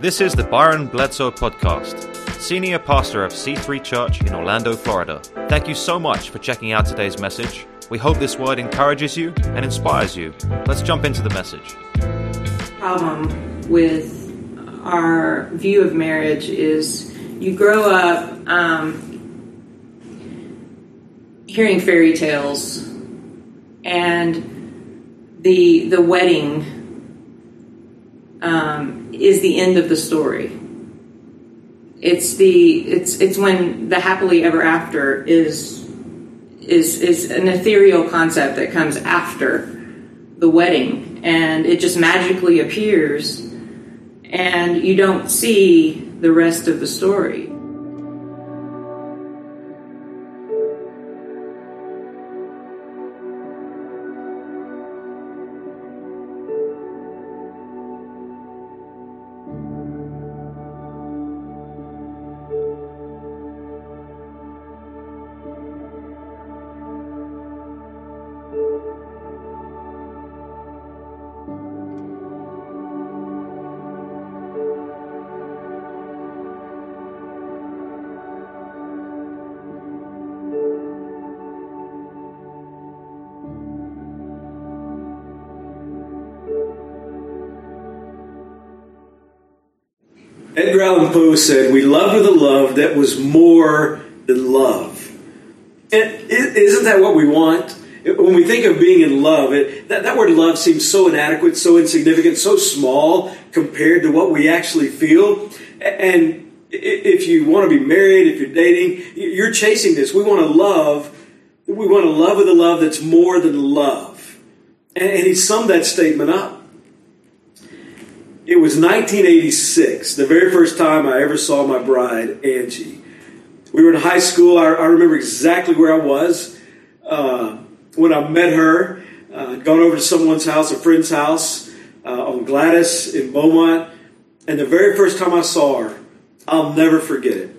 This is the Byron Bledsoe Podcast, Senior Pastor of C3 Church in Orlando, Florida. Thank you so much for checking out today's message. We hope this word encourages you and inspires you. Let's jump into the message. Problem with our view of marriage is you grow up um, hearing fairy tales and the the wedding um, is the end of the story. It's the it's it's when the happily ever after is is is an ethereal concept that comes after the wedding, and it just magically appears, and you don't see the rest of the story. Edgar Allan Poe said, We loved with a love that was more than love. And isn't that what we want? When we think of being in love, it, that, that word love seems so inadequate, so insignificant, so small compared to what we actually feel. And if you want to be married, if you're dating, you're chasing this. We want to love. We want to love with a love that's more than love. And he summed that statement up. It was 1986, the very first time I ever saw my bride, Angie. We were in high school. I, I remember exactly where I was uh, when I met her. Uh, I'd gone over to someone's house, a friend's house uh, on Gladys in Beaumont. And the very first time I saw her, I'll never forget it.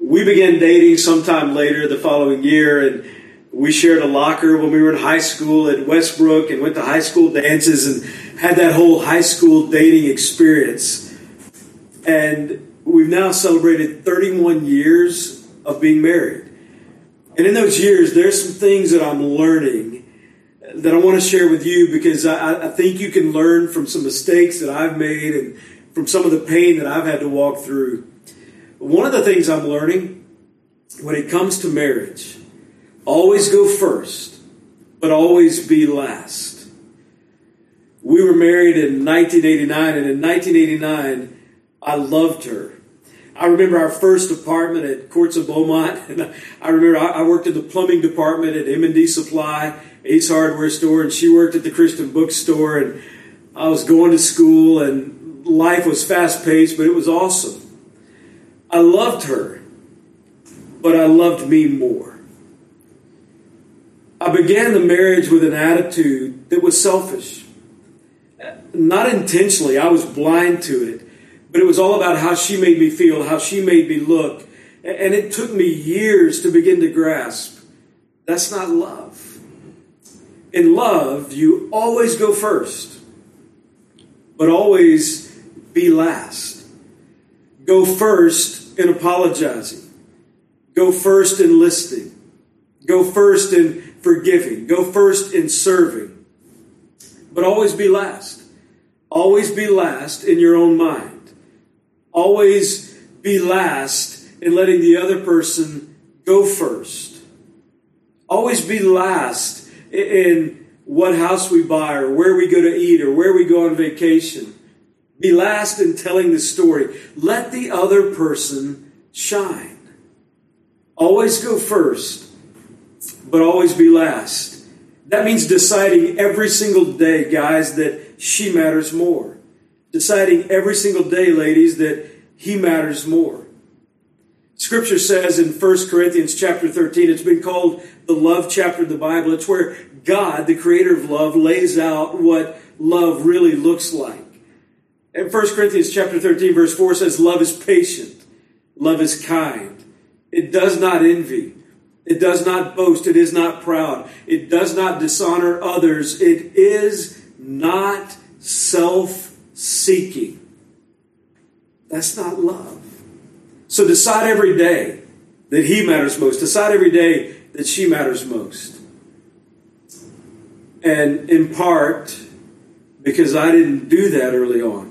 We began dating sometime later the following year, and we shared a locker when we were in high school at Westbrook and went to high school dances and had that whole high school dating experience. And we've now celebrated 31 years of being married. And in those years, there's some things that I'm learning that I want to share with you because I, I, think you can learn from some mistakes that I've made and from some of the pain that I've had to walk through. One of the things I'm learning when it comes to marriage, always go first, but always be last. We were married in 1989, and in 1989, I loved her. I remember our first apartment at Courts of Beaumont, and I remember I worked in the plumbing department at M&D Supply, Ace Hardware Store, and she worked at the Christian Bookstore, and I was going to school, and life was fast paced, but it was awesome. I loved her, but I loved me more. I began the marriage with an attitude that was selfish. Not intentionally, I was blind to it but it was all about how she made me feel, how she made me look. And it took me years to begin to grasp that's not love. In love, you always go first, but always be last. Go first in apologizing, go first in listening, go first in forgiving, go first in serving, but always be last. Always be last in your own mind always be last in letting the other person go first. Always be last in what house we buy or where we go to eat or where we go on vacation. Be last in telling the story. Let the other person shine. Always go first, but always be last. That means deciding every single day, guys, that she matters more deciding every single day, ladies, that he matters more. Scripture says in 1 Corinthians chapter 13, it's been called the love chapter of the Bible. It's where God, the creator of love, lays out what love really looks like. And 1 Corinthians chapter 13, verse 4 says, Love is patient, love is kind. It does not envy. It does not boast. It is not proud. It does not dishonor others. It is not self seeking. That's not love. So decide every day that he matters most. Decide every day that she matters most. And in part, because I didn't do that early on,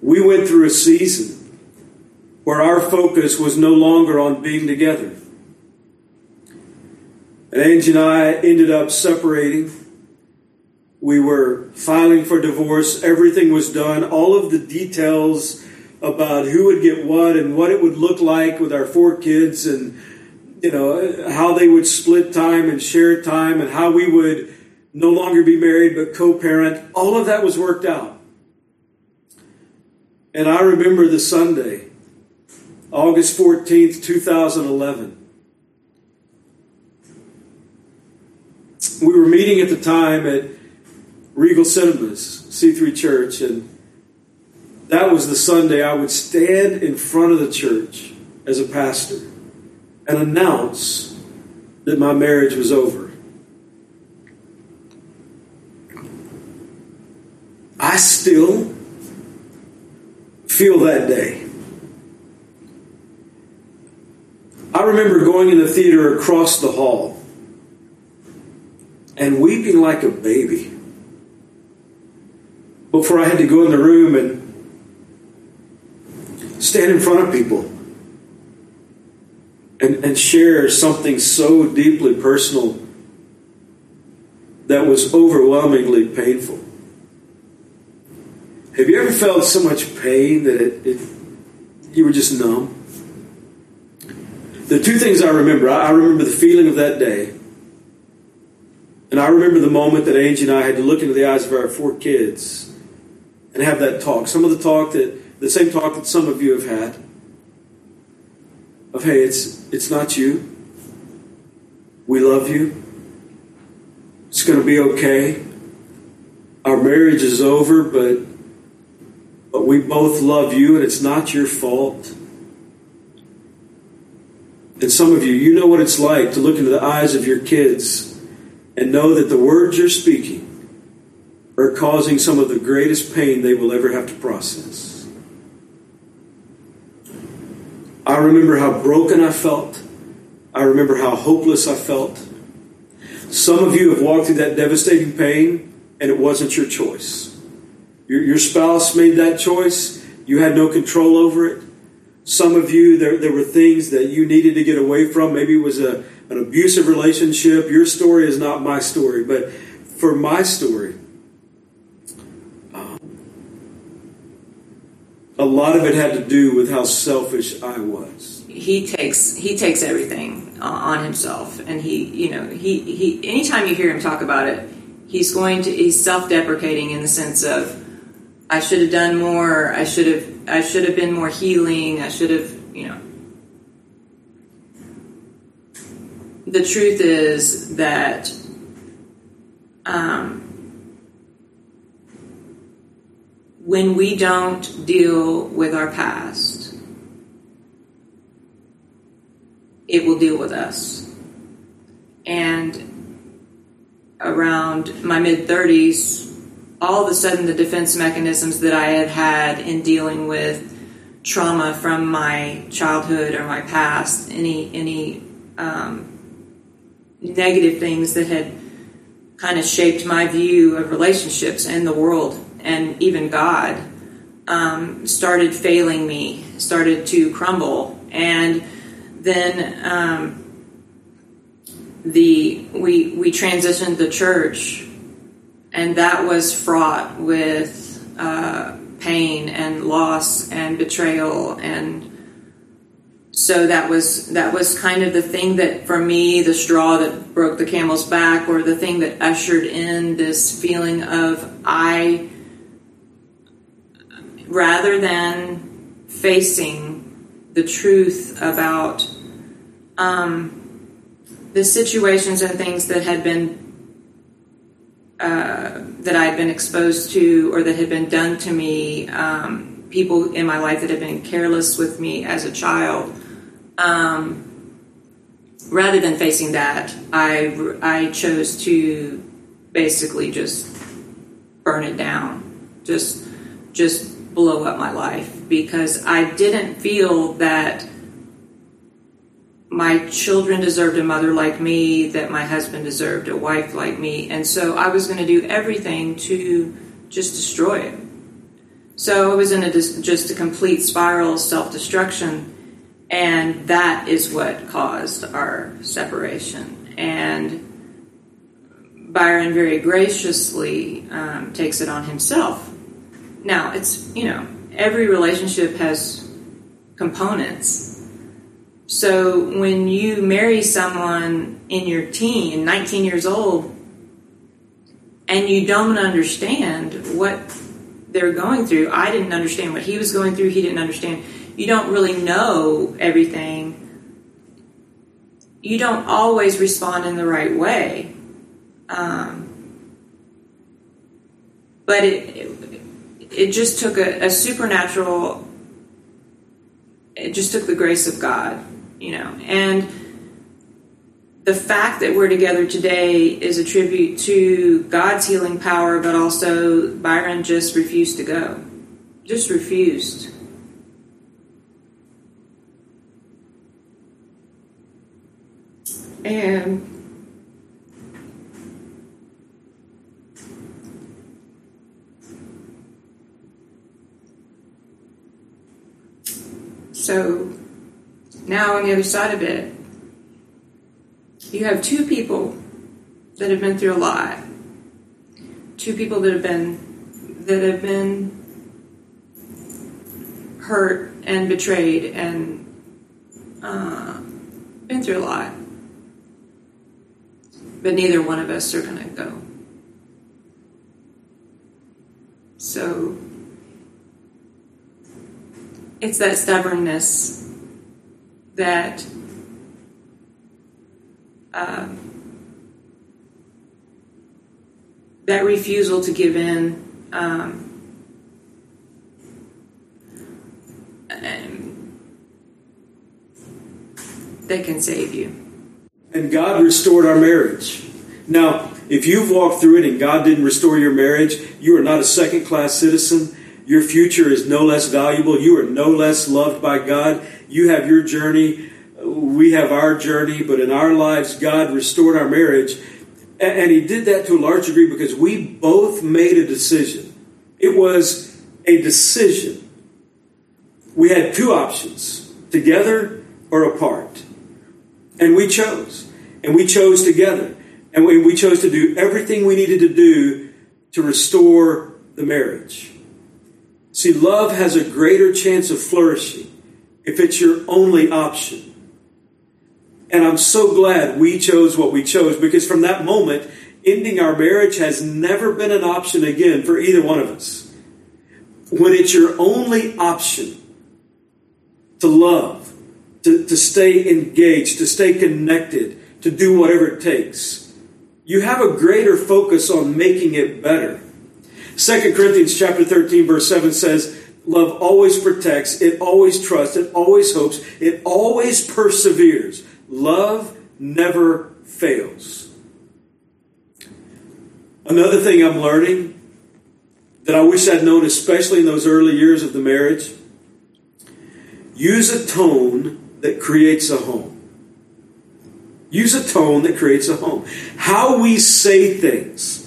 we went through a season where our focus was no longer on being together. And Angie and I ended up separating. We were filing for divorce. Everything was done. All of the details about who would get what and what it would look like with our four kids and you know how they would split time and share time and how we would no longer be married but co-parent all of that was worked out and i remember the sunday august 14th 2011 we were meeting at the time at regal cinemas c3 church and that was the Sunday I would stand in front of the church as a pastor and announce that my marriage was over. I still feel that day. I remember going in the theater across the hall and weeping like a baby before I had to go in the room and stand in front of people and, and share something so deeply personal that was overwhelmingly painful. Have you ever felt so much pain that it, it you were just numb? The two things I remember I remember the feeling of that day, and I remember the moment that Angie and I had to look into the eyes of our four kids and have that talk. Some of the talk that the same talk that some of you have had of hey it's it's not you. We love you. It's going to be okay. Our marriage is over but but we both love you and it's not your fault. And some of you you know what it's like to look into the eyes of your kids and know that the words you're speaking are causing some of the greatest pain they will ever have to process I remember how broken I felt. I remember how hopeless I felt. Some of you have walked through that devastating pain, and it wasn't your choice. Your, your spouse made that choice. You had no control over it. Some of you, there, there were things that you needed to get away from. Maybe it was a, an abusive relationship. Your story is not my story. But for my story, um, a lot of it had to do with how selfish I was. He takes he takes everything uh, on himself, and he you know he he anytime you hear him talk about it, he's going to he's self deprecating in the sense of I should have done more. I should have I should have been more healing. I should have you know. The truth is that um, when we don't deal with our past, it will deal with us. And around my mid 30s, all of a sudden the defense mechanisms that I had had in dealing with trauma from my childhood or my past, any any um, negative things that had kind of shaped my view of relationships and the world and even God um, started failing me, started to crumble, and then um, the we we transitioned the church, and that was fraught with uh, pain and loss and betrayal and so that was that was kind of the thing that for me the straw that broke the camel's back or the thing that ushered in this feeling of i rather than facing the truth about um, the situations and things that had been uh, that I had been exposed to or that had been done to me, um, people in my life that had been careless with me as a child. Um, rather than facing that, I, I chose to basically just burn it down. Just, just blow up my life because I didn't feel that my children deserved a mother like me, that my husband deserved a wife like me, and so I was going to do everything to just destroy it. So I was in a just a complete spiral of self destruction, and that is what caused our separation. And Byron very graciously um, takes it on himself. Now, it's, you know, every relationship has components. So when you marry someone in your teen, 19 years old, and you don't understand what they're going through, I didn't understand what he was going through, he didn't understand. You don't really know everything. You don't always respond in the right way. Um, but it, it, just took a, a supernatural. It just took the grace of God, you know, and the fact that we're together today is a tribute to God's healing power, but also Byron just refused to go. Just refused. And So now on the other side of it, you have two people that have been through a lot. Two people that have been that have been hurt and betrayed and uh, been through a lot. But neither one of us are going to go. So it's that stubbornness that um, that refusal to give in um, that can save you. And God restored our marriage. Now, if you've walked through it and God didn't restore your marriage, you are not a second class citizen. Your future is no less valuable. You are no less loved by God. You have your journey. We have our journey. But in our lives, God restored our marriage. And He did that to a large degree because we both made a decision. It was a decision. We had two options together or apart. And we chose. And we chose together. And we we chose to do everything we needed to do to restore the marriage. See, love has a greater chance of flourishing if it's your only option. And I'm so glad we chose what we chose because from that moment, ending our marriage has never been an option again for either one of us. When it's your only option to love, to, to stay engaged, to stay connected, to do whatever it takes, you have a greater focus on making it better. 2 Corinthians chapter 13 verse 7 says, love always protects, it always trusts, it always hopes, it always perseveres. Love never fails. Another thing I'm learning that I wish I'd known, especially in those early years of the marriage, use a tone that creates a home. Use a tone that creates a home. How we say things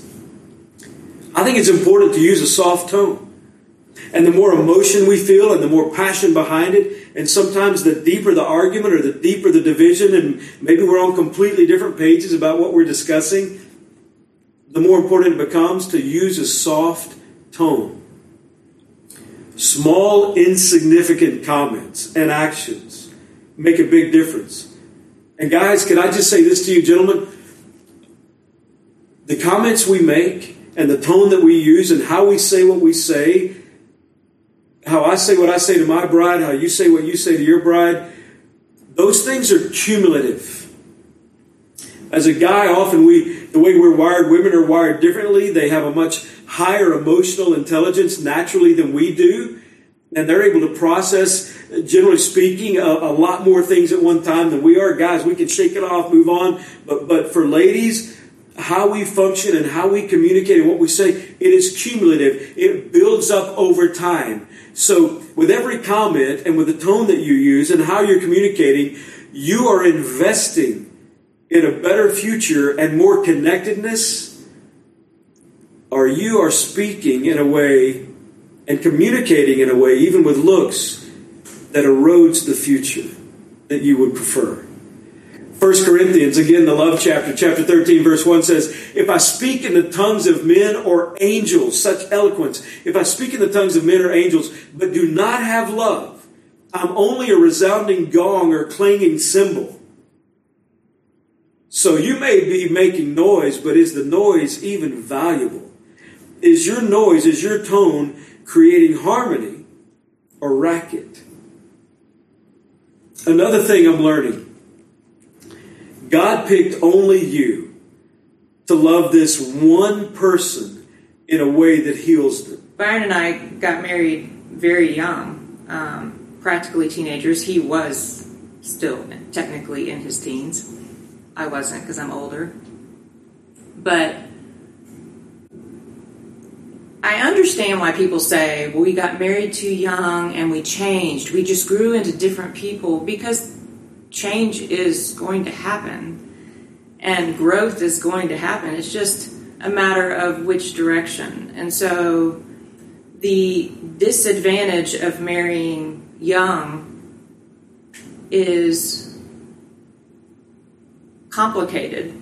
I think it's important to use a soft tone. And the more emotion we feel and the more passion behind it, and sometimes the deeper the argument or the deeper the division, and maybe we're on completely different pages about what we're discussing, the more important it becomes to use a soft tone. Small, insignificant comments and actions make a big difference. And guys, can I just say this to you, gentlemen? The comments we make and the tone that we use and how we say what we say, how I say what I say to my bride, how you say what you say to your bride, those things are cumulative. As a guy, often we, the way we're wired, women are wired differently. They have a much higher emotional intelligence naturally than we do. And they're able to process, generally speaking, a, a lot more things at one time than we are. Guys, we can shake it off, move on. But, but for ladies, how we function and how we communicate and what we say, it is cumulative. It builds up over time. So, with every comment and with the tone that you use and how you're communicating, you are investing in a better future and more connectedness, or you are speaking in a way and communicating in a way, even with looks, that erodes the future that you would prefer. 1 Corinthians, again, the love chapter, chapter 13, verse 1 says, If I speak in the tongues of men or angels, such eloquence, if I speak in the tongues of men or angels, but do not have love, I'm only a resounding gong or clanging cymbal. So you may be making noise, but is the noise even valuable? Is your noise, is your tone creating harmony or racket? Another thing I'm learning God picked only you to love this one person in a way that heals them. Byron and I got married very young, um, practically teenagers. He was still technically in his teens. I wasn't because I'm older. But I understand why people say, well, we got married too young and we changed. We just grew into different people because change is going to happen and growth is going to happen. It's just a matter of which direction. And so the disadvantage of marrying young is complicated,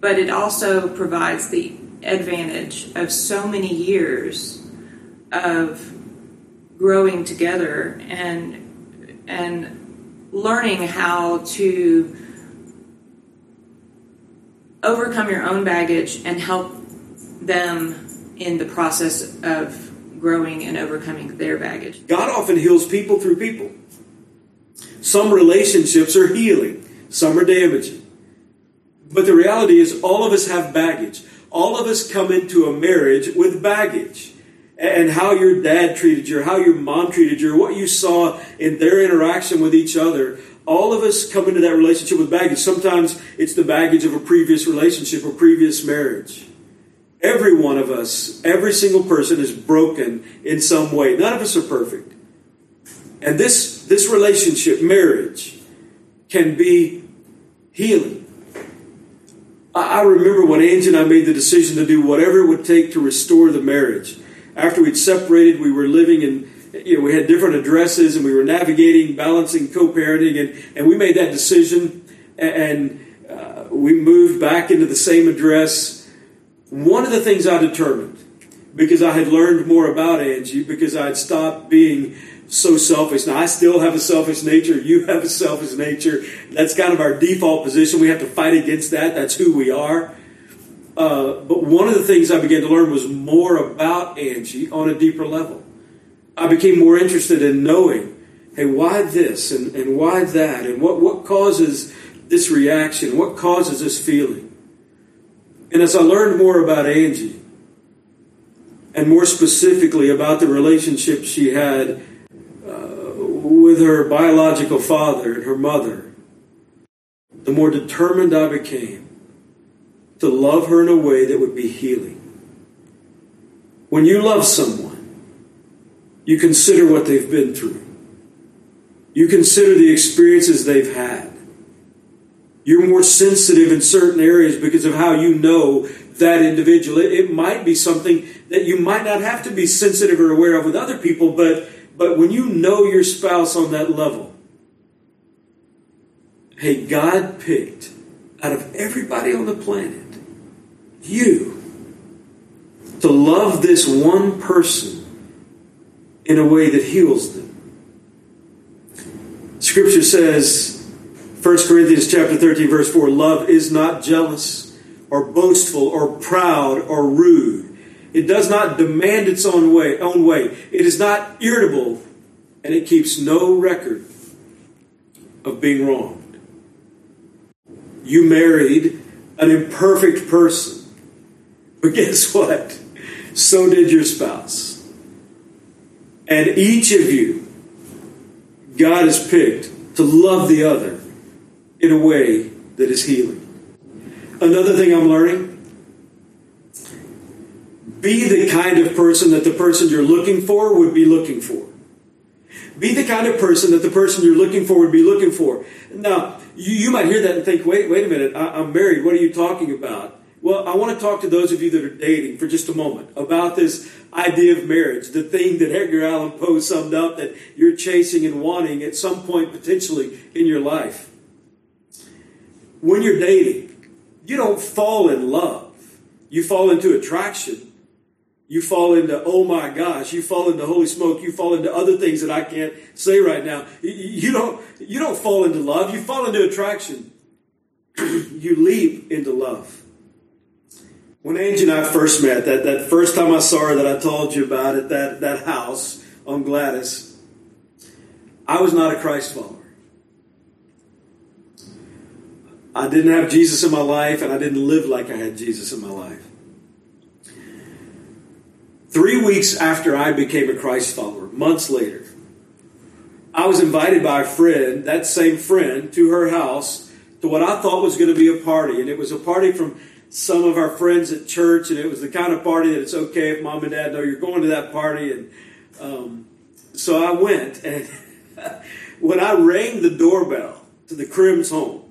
but it also provides the advantage of so many years of growing together and and learning how to overcome your own baggage and help them in the process of growing and overcoming their baggage. God often heals people through people. Some relationships are healing, some are damaging. But the reality is, all of us have baggage. All of us come into a marriage with baggage and how your dad treated you, how your mom treated you, what you saw in their interaction with each other. All of us come into that relationship with baggage. Sometimes it's the baggage of a previous relationship or previous marriage. Every one of us, every single person is broken in some way. None of us are perfect. And this, this relationship, marriage, can be healing. I remember when Angie and I made the decision to do whatever it would take to restore the marriage after we'd separated, we were living in, you know, we had different addresses and we were navigating, balancing co-parenting, and, and we made that decision and uh, we moved back into the same address. One of the things I determined, because I had learned more about Angie, because I had stopped being so selfish. Now, I still have a selfish nature. You have a selfish nature. That's kind of our default position. We have to fight against that. That's who we are. Uh, but one of the things I began to learn was more about Angie on a deeper level. I became more interested in knowing, hey, why this and, and why that, and what, what causes this reaction, what causes this feeling. And as I learned more about Angie, and more specifically about the relationship she had uh, with her biological father and her mother, the more determined I became to love her in a way that would be healing. When you love someone, you consider what they've been through. You consider the experiences they've had. You're more sensitive in certain areas because of how you know that individual. It, it, might be something that you might not have to be sensitive or aware of with other people, but, but when you know your spouse on that level, hey, God picked out of everybody on the planet you to love this one person in a way that heals them. Scripture says, 1 Corinthians chapter 13, verse 4, love is not jealous or boastful or proud or rude. It does not demand its own way, own way. It is not irritable, and it keeps no record of being wronged. You married an imperfect person but guess what? So did your spouse. And each of you, God has picked to love the other in a way that is healing. Another thing I'm learning Be the kind of person that the person you're looking for would be looking for. Be the kind of person that the person you're looking for would be looking for. Now, you, you might hear that and think, wait, wait a minute, I, I'm married. What are you talking about? Well, I want to talk to those of you that are dating for just a moment about this idea of marriage, the thing that Edgar Allan Poe summed up that you're chasing and wanting at some point potentially in your life. When you're dating, you don't fall in love, you fall into attraction. You fall into, oh my gosh, you fall into holy smoke, you fall into other things that I can't say right now. You don't, you don't fall into love, you fall into attraction. you leap into love. When Angie and I first met, that, that first time I saw her that I told you about at that, that house on Gladys, I was not a Christ follower. I didn't have Jesus in my life, and I didn't live like I had Jesus in my life. Three weeks after I became a Christ follower, months later, I was invited by a friend, that same friend, to her house to what I thought was going to be a party. And it was a party from some of our friends at church, and it was the kind of party that it's okay if mom and dad know you're going to that party. And um, so I went, and when I rang the doorbell to the Crim's home,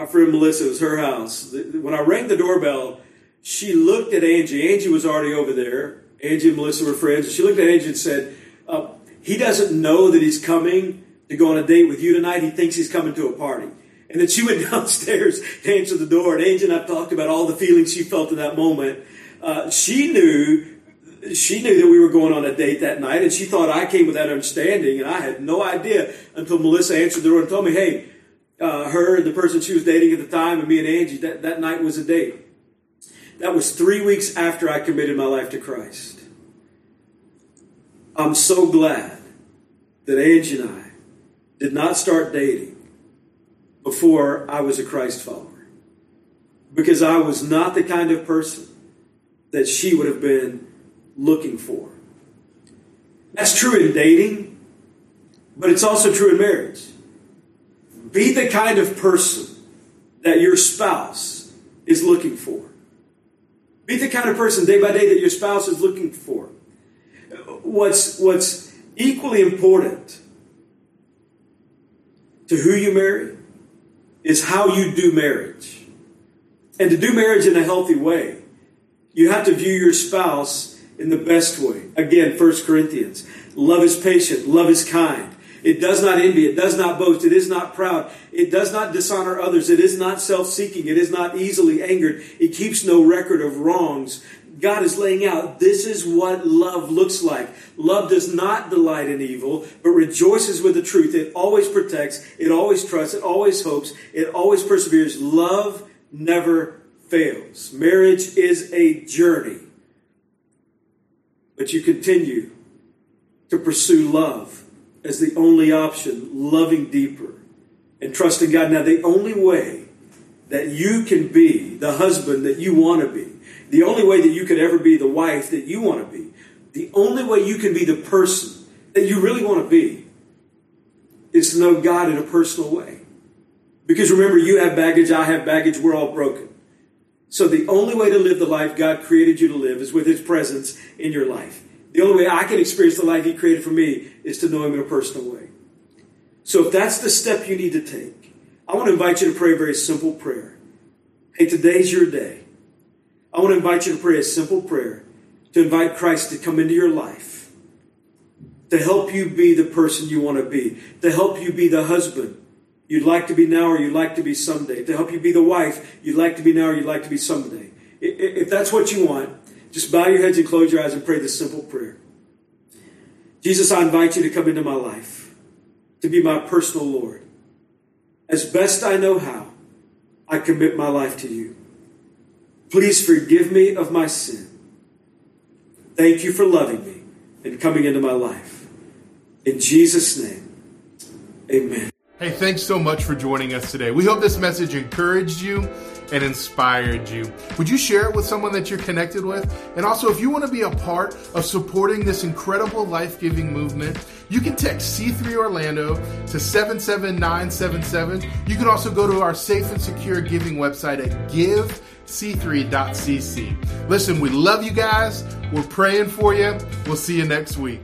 our friend Melissa, it was her house. When I rang the doorbell, she looked at Angie. Angie was already over there. Angie and Melissa were friends. She looked at Angie and said, uh, He doesn't know that he's coming to go on a date with you tonight. He thinks he's coming to a party. And then she went downstairs to answer the door. And Angie and I've talked about all the feelings she felt in that moment. Uh, she knew she knew that we were going on a date that night, and she thought I came with that understanding, and I had no idea until Melissa answered the door and told me, "Hey, uh, her and the person she was dating at the time, and me and Angie, that, that night was a date." That was three weeks after I committed my life to Christ. I'm so glad that Angie and I did not start dating before I was a Christ follower. Because I was not the kind of person that she would have been looking for. That's true in dating, but it's also true in marriage. Be the kind of person that your spouse is looking for. Be the kind of person day by day that your spouse is looking for. What's, what's equally important to who you marry is how you do marriage. And to do marriage in a healthy way, you have to view your spouse in the best way. Again, 1 Corinthians. Love is patient, love is kind. It does not envy, it does not boast, it is not proud, it does not dishonor others, it is not self seeking, it is not easily angered, it keeps no record of wrongs. God is laying out this is what love looks like. Love does not delight in evil, but rejoices with the truth. It always protects, it always trusts, it always hopes, it always perseveres. Love never fails. Marriage is a journey, but you continue to pursue love as the only option, loving deeper and trusting God. Now, the only way that you can be the husband that you want to be the only way that you could ever be the wife that you want to be, the only way you can be the person that you really want to be, is to know God in a personal way. Because remember, you have baggage, I have baggage, we're all broken. So the only way to live the life God created you to live is with His presence in your life. The only way I can experience the life He created for me is to know Him in a personal way. So if that's the step you need to take, I want to invite you to pray a very simple prayer. Hey, today's your day. I want to invite you to pray a simple prayer to invite Christ to come into your life, to help you be the person you want to be, to help you be the husband you'd like to be now or you'd like to be someday, to help you be the wife you'd like to be now or you'd like to be someday. If that's what you want, just bow your heads and close your eyes and pray this simple prayer. Jesus, I invite you to come into my life, to be my personal Lord. As best I know how, I commit my life to you. Please forgive me of my sin. Thank you for loving me and coming into my life. In Jesus' name, amen. Hey, thanks so much for joining us today. We hope this message encouraged you and inspired you. Would you share it with someone that you're connected with? And also, if you want to be a part of supporting this incredible life giving movement, you can text C3 Orlando to 77977. You can also go to our safe and secure giving website at give c3.cc. Listen, we love you guys. We're praying for you. We'll see you next week.